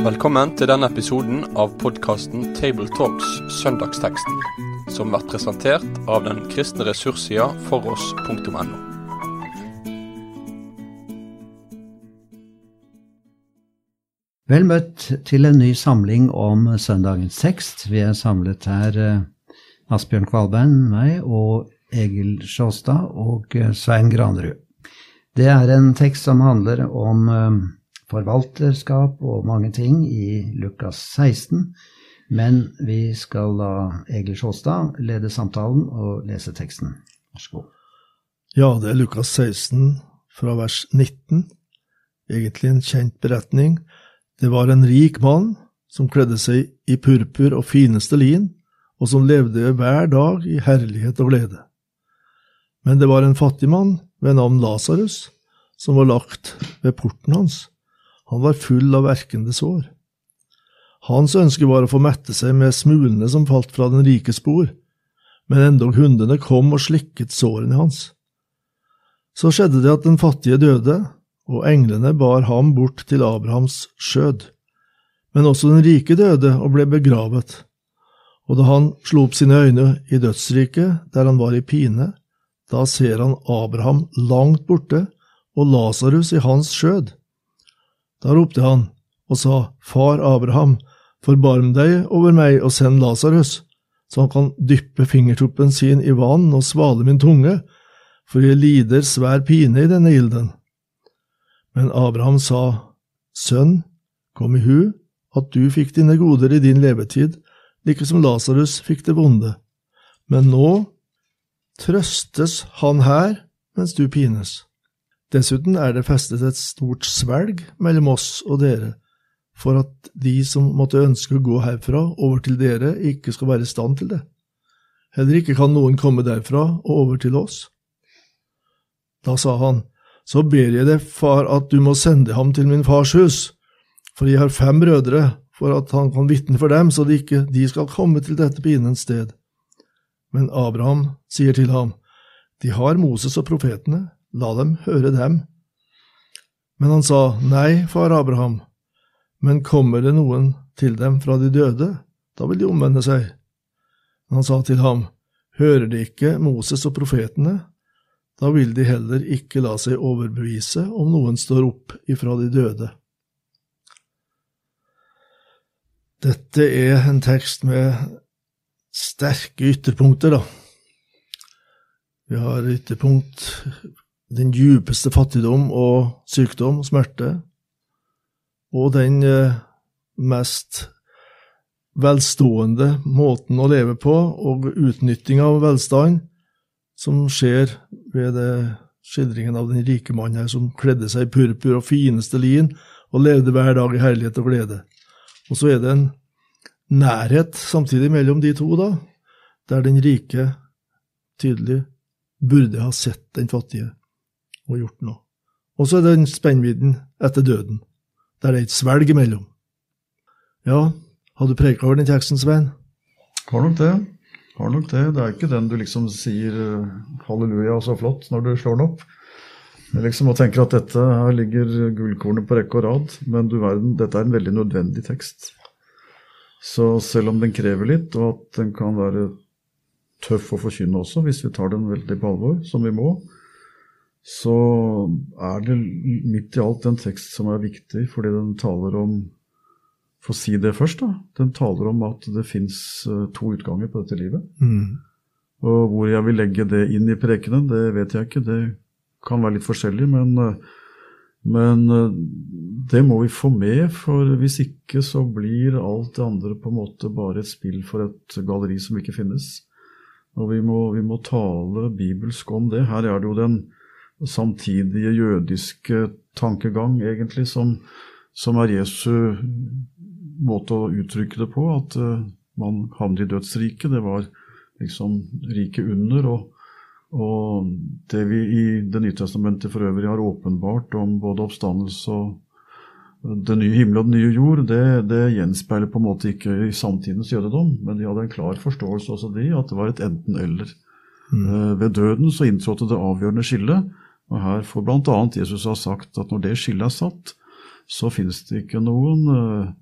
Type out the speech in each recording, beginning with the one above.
Velkommen til denne episoden av podkasten Tabletalks Søndagsteksten, som blir presentert av den kristne ressurssida foross.no. Vel møtt til en ny samling om søndagens tekst. Vi er samlet her, eh, Asbjørn Kvalbein, meg og Egil Sjåstad og eh, Svein Granerud. Det er en tekst som handler om eh, forvalterskap og mange ting i Lukas 16. Men vi skal la Egil Sjåstad lede samtalen og lese teksten. Vær så god. Ja, det er Lukas 16 fra vers 19. Egentlig en kjent beretning. Det var en rik mann som kledde seg i purpur og fineste lin, og som levde hver dag i herlighet og glede. Men det var en fattig mann ved navn Lasarus som var lagt ved porten hans. Han var full av verkende sår. Hans ønske var å få mette seg med smulene som falt fra den rikes bord, men endog hundene kom og slikket sårene hans. Så skjedde det at den fattige døde, og englene bar ham bort til Abrahams skjød. Men også den rike døde og ble begravet. Og da han slo opp sine øyne i dødsriket, der han var i pine, da ser han Abraham langt borte og Lasarus i hans skjød. Da ropte han og sa, Far Abraham, forbarm deg over meg og send Lasarus, så han kan dyppe fingertuppen sin i vann og svale min tunge, for jeg lider svær pine i denne ilden. Men Abraham sa, Sønn, kom i hu at du fikk dine goder i din levetid, like som Lasarus fikk det vonde. Men nå trøstes han her mens du pines. Dessuten er det festet et stort svelg mellom oss og dere, for at de som måtte ønske å gå herfra over til dere, ikke skal være i stand til det. Heller ikke kan noen komme derfra og over til oss. Da sa han, Så ber jeg deg, far, at du må sende ham til min fars hus, for jeg har fem brødre, for at han kan vitne for dem, så de ikke de skal komme til dette pinens sted. Men Abraham sier til ham, De har Moses og profetene, la dem høre dem. Men han sa, Nei, far Abraham, men kommer det noen til dem fra de døde, da vil de omvende seg. Men han sa til ham, Hører de ikke Moses og profetene, da vil de heller ikke la seg overbevise om noen står opp ifra de døde. Dette er en tekst med sterke ytterpunkter, da. Vi har ytterpunkt den djupeste fattigdom og sykdom og smerte, og den eh, mest velstående måten å leve på og utnytting av velstand som skjer ved skildringen av den rike mannen her som kledde seg i purpur og fineste lin og levde hver dag i herlighet og glede. Og så er det en nærhet samtidig mellom de to, da, der den rike tydelig burde ha sett den fattige og gjort noe. Og så er det den spennvidden etter døden, der det er et svelg imellom. Ja, har du preka over den teksten, Svein? Har nok det. Har nok det. Det er ikke den du liksom sier halleluja halleluja så flott når du slår den opp. Jeg liksom og tenker at dette her ligger gullkornet på rekke og rad, men du verden, dette er en veldig nødvendig tekst. Så selv om den krever litt, og at den kan være tøff å forkynne også, hvis vi tar den veldig på alvor, som vi må, så er det midt i alt en tekst som er viktig, fordi den taler om For å si det først, da. Den taler om at det fins eh, to utganger på dette livet. Mm. Og hvor jeg vil legge det inn i prekenen, det vet jeg ikke. Det kan være litt forskjellig, men, eh, men eh, det må vi få med, for hvis ikke så blir alt det andre på en måte bare et spill for et galleri som ikke finnes. Og vi må, vi må tale bibelsk om det. Her er det jo den samtidige jødiske tankegang, egentlig, som, som er Jesu måte å uttrykke det på. At uh, man havner i dødsriket. Det var liksom riket under. Og, og det vi i Det nye testamentet for øvrig har åpenbart om både oppstandelse og den nye himmel og den nye jord, det, det gjenspeiler på en måte ikke i samtidens jødedom, men de hadde en klar forståelse også de, at det var et enten-eller. Mm. Eh, ved døden så inntrådte det avgjørende skillet, Og her får bl.a. Jesus ha sagt at når det skillet er satt, så finnes det ikke noen, eh,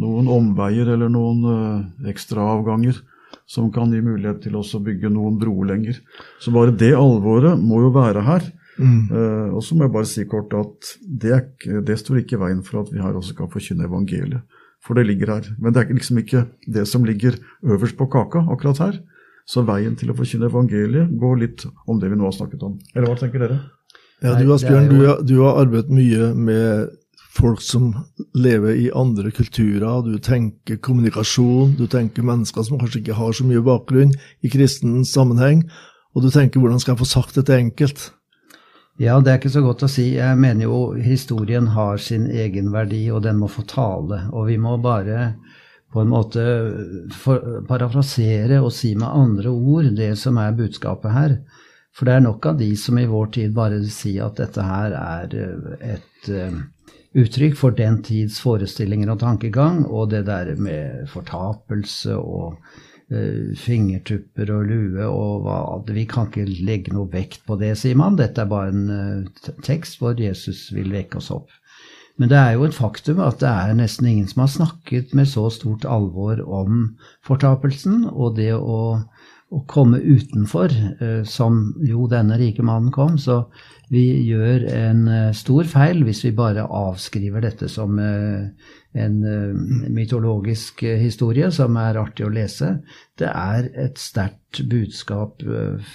noen omveier eller noen eh, ekstraavganger som kan gi mulighet til oss å bygge noen broer lenger. Så bare det alvoret må jo være her. Mm. Uh, og så må jeg bare si kort at det, er, det, står ikke i veien for at vi her også kan forkynne evangeliet. For det ligger her. Men det er liksom ikke det som ligger øverst på kaka akkurat her. Så veien til å forkynne evangeliet går litt om det vi nå har snakket om. Eller hva tenker dere? Ja, du Asbjørn, du, du har arbeidet mye med folk som lever i andre kulturer. Du tenker kommunikasjon, du tenker mennesker som kanskje ikke har så mye bakgrunn i kristen sammenheng, og du tenker hvordan skal jeg få sagt dette enkelt? Ja, det er ikke så godt å si. Jeg mener jo historien har sin egen verdi, og den må få tale. Og vi må bare på en måte parafrasere og si med andre ord det som er budskapet her. For det er nok av de som i vår tid bare sier at dette her er eh, et uh, uttrykk for den tids forestillinger og tankegang, og det der med fortapelse og uh, fingertupper og lue og hva Vi kan ikke legge noe vekt på det, sier man. Dette er bare en uh, tekst hvor Jesus vil vekke oss opp. Men det er jo et faktum at det er nesten ingen som har snakket med så stort alvor om fortapelsen og det å, å komme utenfor, eh, som jo denne rike mannen kom. Så vi gjør en eh, stor feil hvis vi bare avskriver dette som eh, en mytologisk historie som er artig å lese. Det er et sterkt budskap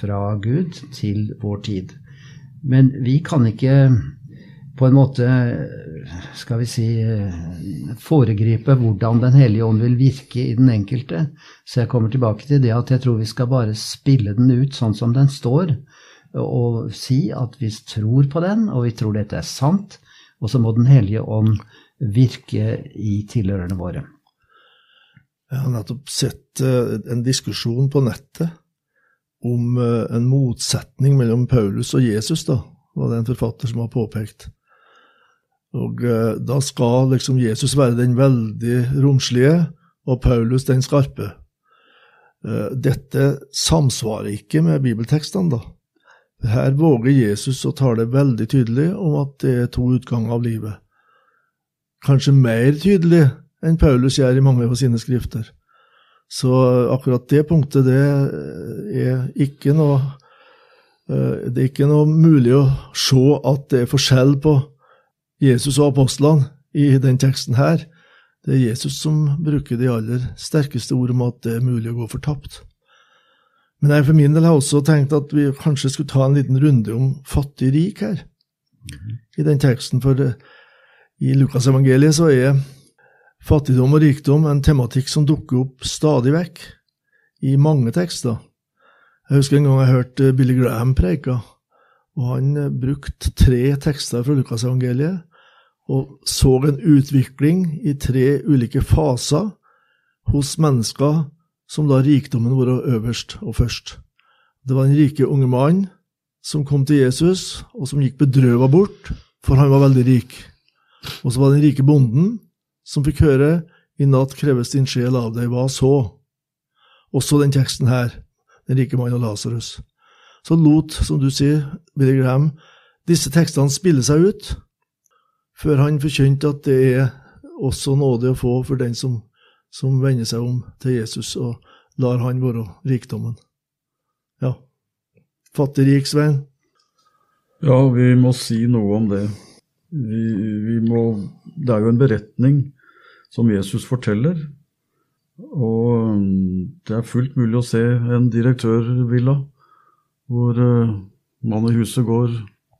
fra Gud til vår tid. Men vi kan ikke på en måte skal vi si foregripe hvordan Den hellige ånd vil virke i den enkelte. Så jeg kommer tilbake til det at jeg tror vi skal bare spille den ut sånn som den står, og si at vi tror på den, og vi tror dette er sant, og så må Den hellige ånd virke i tilhørerne våre. Jeg har nettopp sett eh, en diskusjon på nettet om eh, en motsetning mellom Paulus og Jesus, da, var det en forfatter som har påpekt. Og eh, da skal liksom Jesus være den veldig romslige, og Paulus den skarpe. Eh, dette samsvarer ikke med bibeltekstene, da. Her våger Jesus å tale veldig tydelig om at det er to utganger av livet. Kanskje mer tydelig enn Paulus gjør i mange av sine skrifter. Så akkurat det punktet, det er ikke noe eh, Det er ikke noe mulig å se at det er forskjell på Jesus og apostlene i den teksten her, det er Jesus som bruker de aller sterkeste ord om at det er mulig å gå fortapt. Men jeg for min del har også tenkt at vi kanskje skulle ta en liten runde om fattig-rik her, i den teksten. For i Lukasevangeliet så er fattigdom og rikdom en tematikk som dukker opp stadig vekk i mange tekster. Jeg husker en gang jeg hørte Billy Graham preika, og han brukte tre tekster fra Lukasevangeliet og så en utvikling i tre ulike faser hos mennesker som la rikdommen være øverst og først. Det var den rike unge mannen som kom til Jesus, og som gikk bedrøva bort, for han var veldig rik. Og så var det den rike bonden som fikk høre i natt kreves din sjel av deg, hva så? Også den teksten her, den rike mannen og Lasarus. Så lot, som du sier, Billy Graham, disse tekstene spille seg ut, før han forkynte at det er også nåde å få for den som, som vender seg om til Jesus og lar han være rikdommen. Ja. Fattig-rik, Svein? Ja, vi må si noe om det. Vi, vi må, det er jo en beretning som Jesus forteller. Og det er fullt mulig å se en direktørvilla hvor uh, mannen i huset går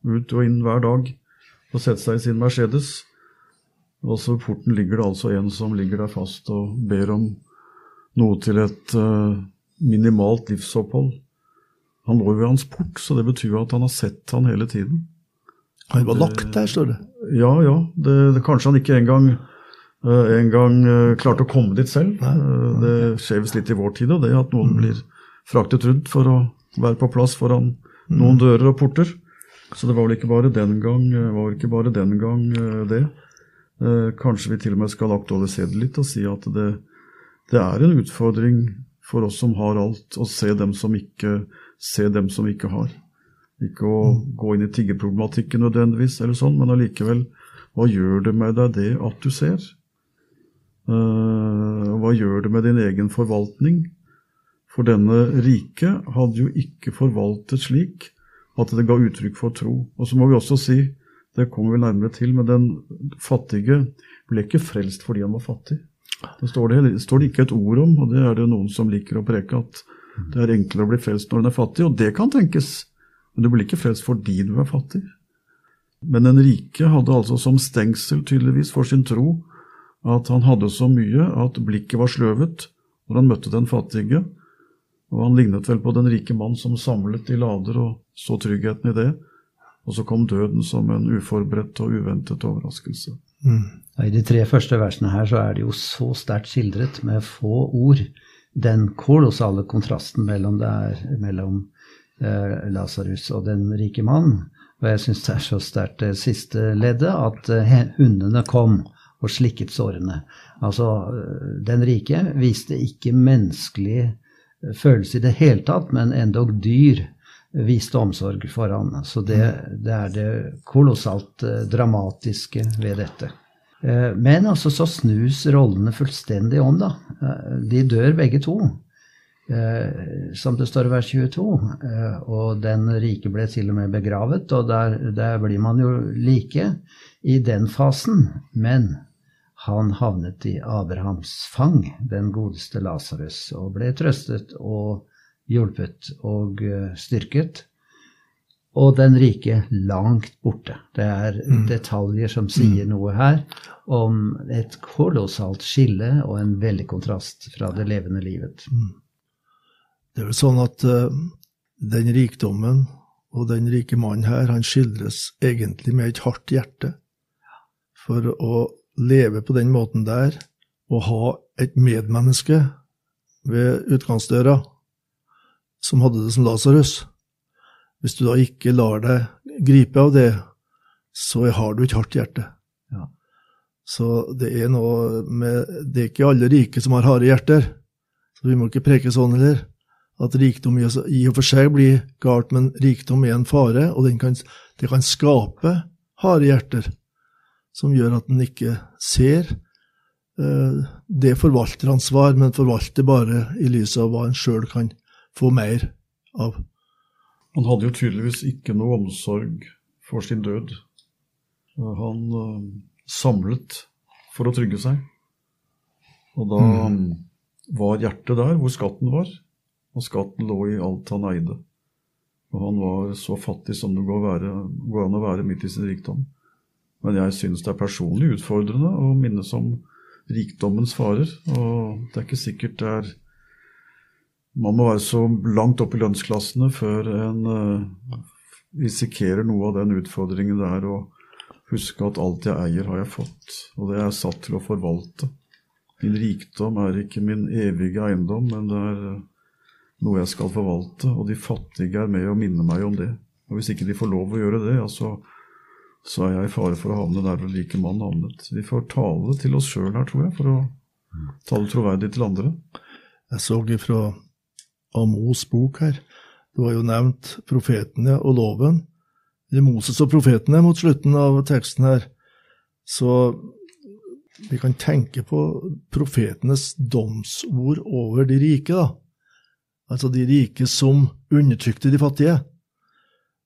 ut og inn hver dag og sette seg i sin Mercedes. Og så ved porten ligger det altså en som ligger der fast og ber om noe til et uh, minimalt livsopphold. Han lå jo ved hans port, så det betyr at han har sett han hele tiden. Han var lagt der, står det. Ja, ja. Det, det, kanskje han ikke engang uh, en gang uh, klarte å komme dit selv. Uh, det skjer visst litt i vår tid, og det at noen mm. blir fraktet rundt for å være på plass foran mm. noen dører og porter. Så det var vel ikke bare den gang, eh, var ikke bare den gang eh, det. Eh, kanskje vi til og med skal aktualisere det litt og si at det, det er en utfordring for oss som har alt, å se dem som ikke, se dem som ikke har. Ikke å gå inn i tiggerproblematikken nødvendigvis, eller sånn, men allikevel, hva gjør det med deg det at du ser? Hva gjør det med din egen forvaltning? For denne rike hadde jo ikke forvaltet slik at det ga uttrykk for tro. Og så må vi også si, det kommer vi nærmere til, men den fattige ble ikke frelst fordi han var fattig. Det står det, det står det ikke et ord om, og det er det noen som liker å preke, at det er enklere å bli frelst når en er fattig, og det kan tenkes. Men du blir ikke frelst fordi du er fattig. Men den rike hadde altså som stengsel tydeligvis for sin tro at han hadde så mye at blikket var sløvet når han møtte den fattige, og han lignet vel på den rike mann som samlet i lader og så tryggheten i det, og så kom døden som en uforberedt og uventet overraskelse. Mm. I de tre første versene her så er det jo så sterkt skildret med få ord den kolossale kontrasten mellom, der, mellom eh, Lasarus og den rike mannen. Og jeg syns det er så sterkt det siste leddet, at eh, hundene kom og slikket sårene. Altså, eh, den rike viste ikke menneskelig eh, følelse i det hele tatt, men endog dyr viste omsorg for ham. Så det, det er det kolossalt eh, dramatiske ved dette. Men altså så snus rollene fullstendig om, da. De dør begge to. Som det står i vers 22. Og den rike ble til og med begravet, og der, der blir man jo like i den fasen. Men han havnet i Abrahams fang, den godeste Lasarus, og ble trøstet og hjulpet og eh, styrket. Og den rike langt borte. Det er mm. detaljer som sier mm. noe her om et kolossalt skille og en veldig kontrast fra det levende livet. Mm. Det er vel sånn at uh, den rikdommen og den rike mannen her, han skildres egentlig med et hardt hjerte. For å leve på den måten der og ha et medmenneske ved utgangsdøra som hadde det som Lasarus Hvis du da ikke lar deg gripe av det, så har du et hardt hjerte. Ja. Så det er noe med Det er ikke alle rike som har harde hjerter. Så vi må ikke preke sånn heller. At rikdom i og for seg blir galt, men rikdom er en fare, og kan, det kan skape harde hjerter som gjør at en ikke ser uh, det forvalteransvar, men forvalter bare i lys av hva en sjøl kan få mer av. Han hadde jo tydeligvis ikke noe omsorg for sin død. Han uh, samlet for å trygge seg. Og da mm. var hjertet der hvor skatten var, og skatten lå i alt han eide. Og han var så fattig som det går, går an å være midt i sin rikdom. Men jeg syns det er personlig utfordrende å minnes om rikdommens farer. Og det er ikke sikkert det er Man må være så langt opp i lønnsklassene før en uh, risikerer noe av den utfordringen det er å huske at alt jeg eier, har jeg fått, og det er jeg satt til å forvalte. Min rikdom er ikke min evige eiendom, men det er uh, noe jeg skal forvalte, og de fattige er med å minne meg om det. Og hvis ikke de får lov å gjøre det, ja, så så er jeg i fare for å havne der hvor like mann havnet. Vi får tale til oss sjøl her, tror jeg, for å tale troverdig til andre. Jeg så ifra Amos bok her. Det var jo nevnt profetene og loven. Er Moses og profetene mot slutten av teksten her. Så vi kan tenke på profetenes domsord over de rike, da. Altså de rike som undertrykte de fattige.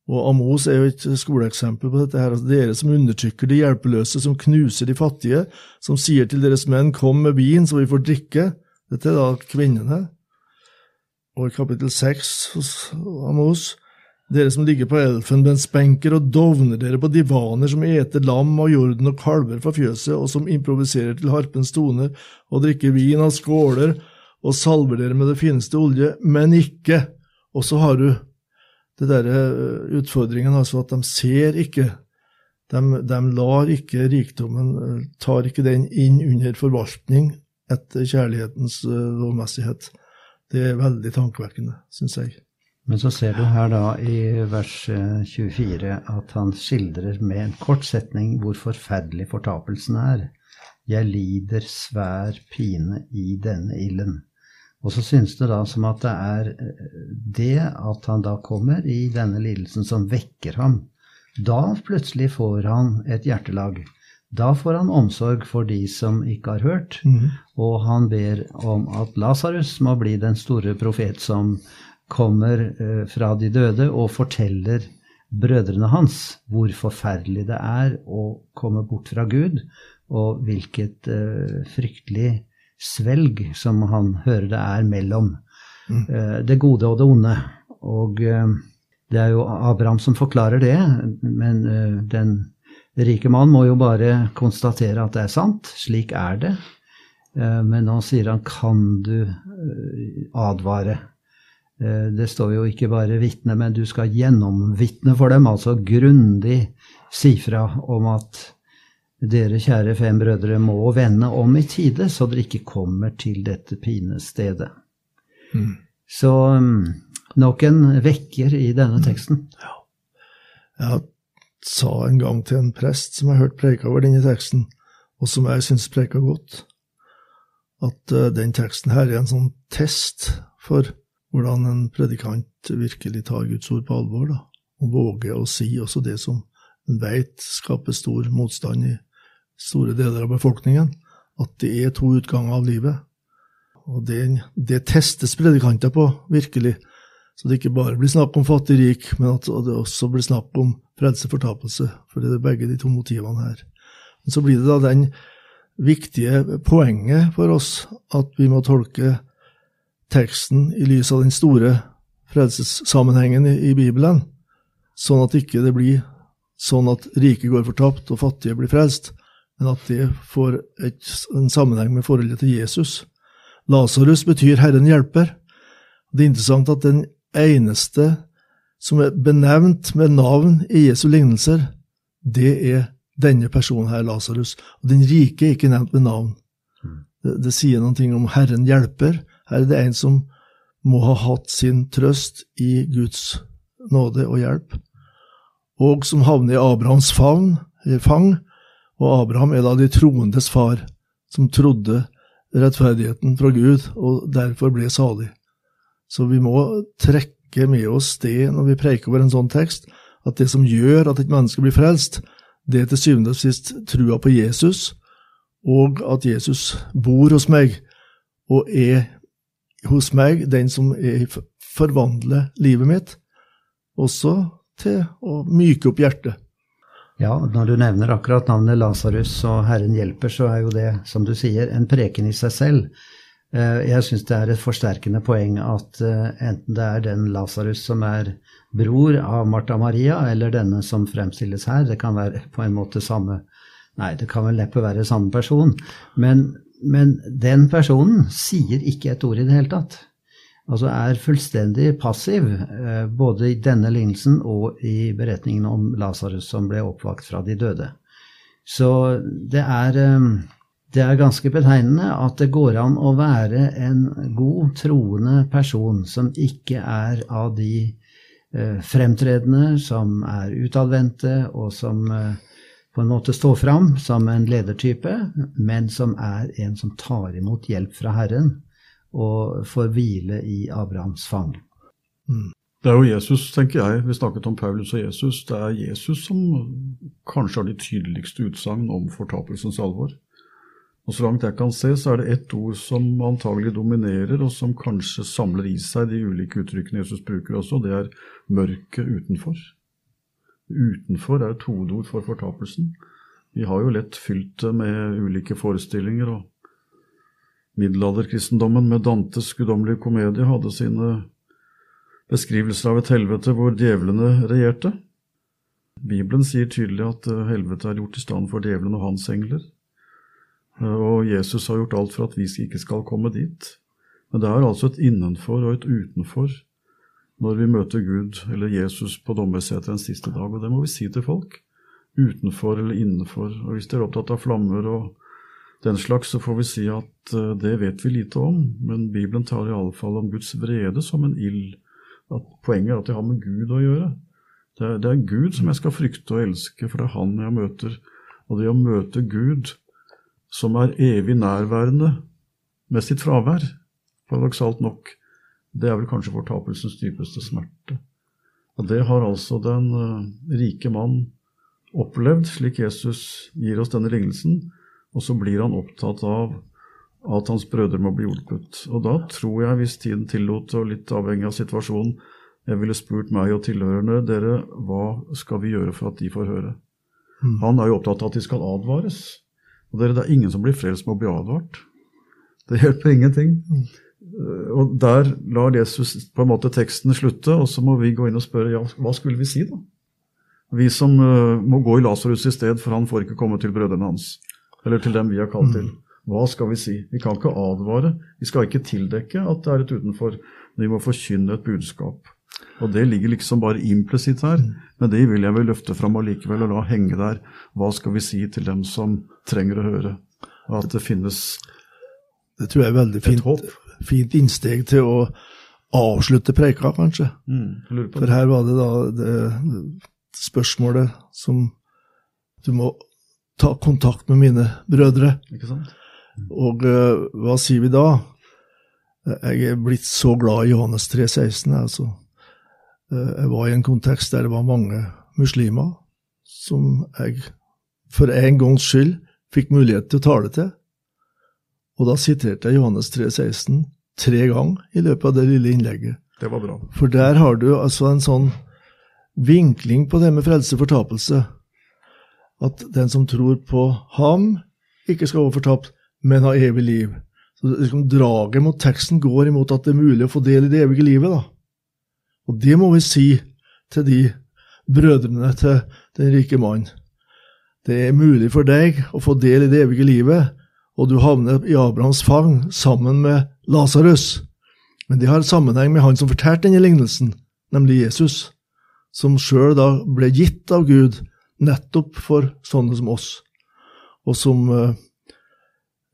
Og Amos er jo et skoleeksempel på dette. her, altså Dere som undertrykker de hjelpeløse, som knuser de fattige, som sier til deres menn 'kom med vin, så vi får drikke'. Dette er da kvinnene. Og i kapittel seks hos Amos dere som ligger på elfenbensbenker og dovner dere på divaner som eter lam og jorden og kalver fra fjøset, og som improviserer til harpens toner og drikker vin av skåler og salver dere med det fineste olje, men ikke Og så har du det derre eh, utfordringen, altså at de ser ikke. De, de, lar ikke rikdommen eh, Tar ikke den inn under forvaltning etter kjærlighetens eh, lovmessighet. Det er veldig tankevekkende, syns jeg. Men så ser du her da i vers 24 at han skildrer med en kort setning hvor forferdelig fortapelsen er. Jeg lider svær pine i denne ilden. Og så synes det da som at det er det at han da kommer i denne lidelsen som vekker ham. Da plutselig får han et hjertelag. Da får han omsorg for de som ikke har hørt, Mhm. og han ber om at Lasarus må bli den store profet som kommer eh, fra de døde og forteller brødrene hans hvor forferdelig det er å komme bort fra Gud, og hvilket eh, fryktelig svelg som han hører det er mellom eh, det gode og det onde. Og eh, det er jo Abraham som forklarer det, men eh, den rike mann må jo bare konstatere at det er sant. Slik er det. Men nå sier han 'kan du advare'? Det står jo ikke bare vitne, men du skal gjennomvitne for dem, altså grundig si fra om at dere kjære fem brødre må vende om i tide, så dere ikke kommer til dette pinestedet. Mm. Så mm, nok en vekker i denne teksten. Jeg sa en gang til en prest som jeg hørte preika over denne teksten, og som jeg syns preika godt, at eh, den teksten her er en sånn test for hvordan en predikant virkelig tar Guds ord på alvor, da, og våger å si også det som en veit skaper stor motstand i store deler av befolkningen, at det er to utganger av livet. Og det, det testes predikanter på, virkelig. Så det ikke bare blir snakk om fattig-rik, men at det også blir snakk om frelse-fortapelse. For det er begge de to motivene her. Men så blir det da den viktige poenget for oss at vi må tolke teksten i lys av den store frelsessammenhengen i, i Bibelen, sånn at ikke det blir sånn at rike går fortapt og fattige blir frelst, men at det får et, en sammenheng med forholdet til Jesus. Lasarus betyr Herren hjelper. Det er interessant at den eneste som er benevnt med navn i Jesu lignelser, det er denne personen her, Lasarus. Og den rike er ikke nevnt med navn. Det, det sier noe om Herren hjelper. Her er det en som må ha hatt sin trøst i Guds nåde og hjelp, og som havner i Abrahams favn, eller fang, og Abraham er da de troendes far, som trodde rettferdigheten fra Gud, og derfor ble salig. Så vi må trekke med oss det når vi preker over en sånn tekst, at det som gjør at et menneske blir frelst, det er til syvende og sist trua på Jesus, og at Jesus bor hos meg, og er hos meg den som er, forvandler livet mitt, også til å myke opp hjertet. Ja, når du nevner akkurat navnet Lasarus og Herren hjelper, så er jo det, som du sier, en preken i seg selv. Eh, Jeg syns det er et forsterkende poeng at eh, enten det er den Lasarus som er bror av Martha Maria, eller denne som fremstilles her, det kan være på en måte samme Nei, det kan vel neppe være samme person. Men, men den personen sier ikke et ord i det hele tatt. Altså er fullstendig passiv, eh, både i denne lignelsen og i beretningen om Lasarus som ble oppvakt fra de døde. Så det er, eh, det er ganske betegnende at det går an å være en god, troende person som ikke er av de eh, fremtredende, som er utadvendte, og som på en måte står fram som en ledertype, men som er en som tar imot hjelp fra Herren og får hvile i Abrahams fang. Det er jo Jesus, tenker jeg. Vi snakket om Paulus og Jesus. Det er Jesus som kanskje har de tydeligste utsagn om fortapelsens alvor. Og Så langt jeg kan se, så er det ett ord som antagelig dominerer, og som kanskje samler i seg de ulike uttrykkene Jesus bruker også, og det er mørket utenfor. Utenfor er et hovedord for fortapelsen. Vi har jo lett fylt det med ulike forestillinger, og middelalderkristendommen med Dantes guddommelige komedie hadde sine beskrivelser av et helvete hvor djevlene regjerte. Bibelen sier tydelig at eh, helvete er gjort i stand for djevelen og hans engler. Eh, Og Jesus har gjort alt for at vi ikke skal komme dit. Men det er altså et innenfor og et utenfor når vi møter Gud eller Jesus på dommersetet en siste dag, og det må vi si til folk. Utenfor eller innenfor. Og hvis de er opptatt av flammer og den slags, så får vi si at eh, det vet vi lite om, men Bibelen tar i alle fall om Guds vrede som en ild. At poenget er at det har med Gud å gjøre. Det er, det er Gud som jeg skal frykte og elske, for det er Han jeg møter. Og det å møte Gud, som er evig nærværende med sitt fravær, paradoksalt nok, det er vel kanskje fortapelsens dypeste smerte. Og det har altså den uh, rike mann opplevd, slik Jesus gir oss denne lignelsen. Og så blir han opptatt av at hans brødre må bli hjulpet. Og da tror jeg, hvis tiden tillot, og litt avhengig av situasjonen, jeg ville spurt meg og tilhørende dere, hva skal vi gjøre for at de får høre? Mm. Han er jo opptatt av at de skal advares. Og dere, det er ingen som blir frelst med å bli advart. Det hjelper ingenting. Mm. Og der lar Jesus på en måte teksten slutte, og så må vi gå inn og spørre ja, hva skulle vi si, da? Vi som uh, må gå i Lasarus i sted, for han får ikke komme til brødrene hans. Eller til dem vi har kalt til. Hva skal vi si? Vi kan ikke advare. Vi skal ikke tildekke at det er et utenfor. Vi må forkynne et budskap. Og det ligger liksom bare implisitt her. Men det vil jeg vel løfte fram allikevel og la henge der. Hva skal vi si til dem som trenger å høre? At det finnes Det tror jeg er veldig fint, fint innsteg til å avslutte preika, kanskje. Mm, For her var det da det spørsmålet som du må ta kontakt med mine brødre. Og uh, hva sier vi da? Jeg er blitt så glad i Johannes 3, 16. Altså. Uh, jeg var i en kontekst der det var mange muslimer som jeg for en gangs skyld fikk mulighet til å tale til. Og da siterte jeg Johannes 3, 16 tre ganger i løpet av det lille innlegget. Det var bra. For der har du altså en sånn vinkling på det med frelse og fortapelse at den som tror på ham, ikke skal være fortapt, men ha evig liv. Så liksom, Draget mot teksten går imot at det er mulig å få del i det evige livet. da. Og det må vi si til de brødrene til den rike mannen. Det er mulig for deg å få del i det evige livet, og du havner i Abrahams fang sammen med Lasarus. Men det har sammenheng med han som fortalte denne lignelsen, nemlig Jesus, som sjøl da ble gitt av Gud nettopp for sånne som oss, og som uh,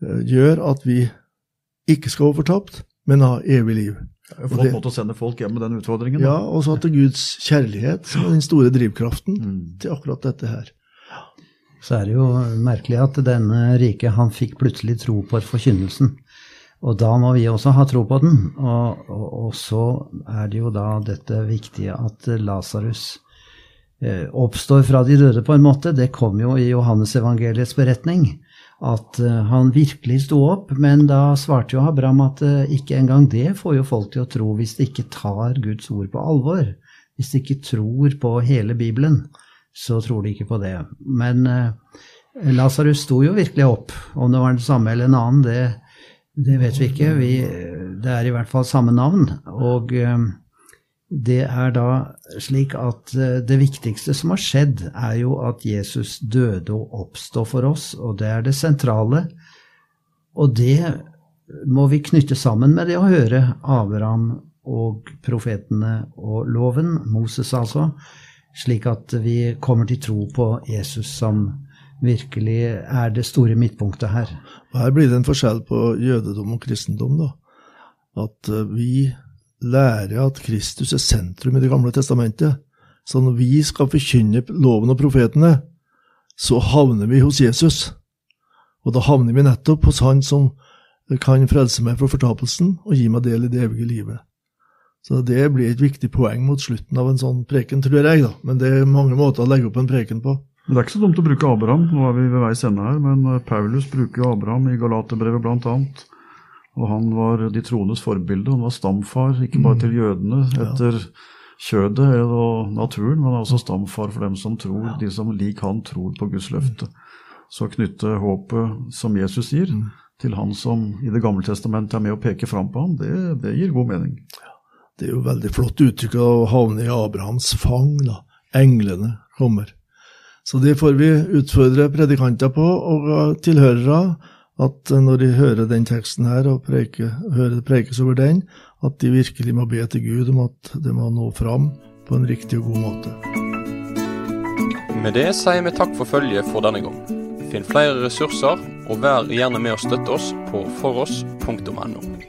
gjør at vi ikke skal være fortapt, men ha evig liv. Flott måte å sende folk hjem med den utfordringen. Da. Ja, og så at det er Guds kjærlighet som er den store drivkraften mm. til akkurat dette her. Så er det jo merkelig at denne rike han fikk plutselig tro på forkynnelsen. Og da må vi også ha tro på den. Og, og, og så er det jo da dette viktige at Lasarus oppstår fra de døde, på en måte. Det kom jo i Johannes evangeliets beretning. At eh, han virkelig sto opp, men da svarte jo Abraham at eh, ikke engang det får jo folk til å tro hvis de ikke tar Guds ord på alvor. Hvis de ikke tror på hele Bibelen, så tror de ikke på det. Men eh, Lasarus sto jo virkelig opp. Om det var den samme eller en annen, det, det vet vi ikke. Vi, det er i hvert fall samme navn. Og eh, det er da slik at eh, det viktigste som har skjedd, er jo at Jesus døde og oppstod for oss, og det er det sentrale. Og det må vi knytte sammen med det å høre Abraham og profetene og loven, Moses altså, slik at vi kommer til tro på Jesus som virkelig er det store midtpunktet her. Her blir det en forskjell på jødedom og kristendom, da. At eh, vi lærer at Kristus er sentrum i Det gamle testamentet. Så når vi skal forkynne loven og profetene, så havner vi hos Jesus. Og da havner vi nettopp hos Han som kan frelse meg fra fortapelsen og gi meg del i det evige livet. Så det blir et viktig poeng mot slutten av en sånn preken, tror jeg, da. Men det er mange måter å legge opp en preken på. Men Det er ikke så dumt å bruke Abraham, nå er vi ved veis ende her, men Paulus bruker jo Abraham i Galaterbrevet blant annet. Og han var de troendes forbilde. Han var stamfar, ikke bare mm. til jødene etter kjødet og naturen, men også stamfar for dem som tror, de som lik han tror på Guds løfte. Så knytte håpet som Jesus gir, mm. til han som i Det gamle testamentet er med å peke fram på ham, det, det gir god mening. Det er jo veldig flott uttrykk å havne i Abrahams fang. da. Englene kommer. Så det får vi utfordre predikanter på, og tilhørere at når de hører den teksten her og preike, hører det prekes over den, at de virkelig må be til Gud om at det må nå fram på en riktig og god måte. Med det sier vi takk for følget for denne gang. Finn flere ressurser, og vær gjerne med å støtte oss på foross.no.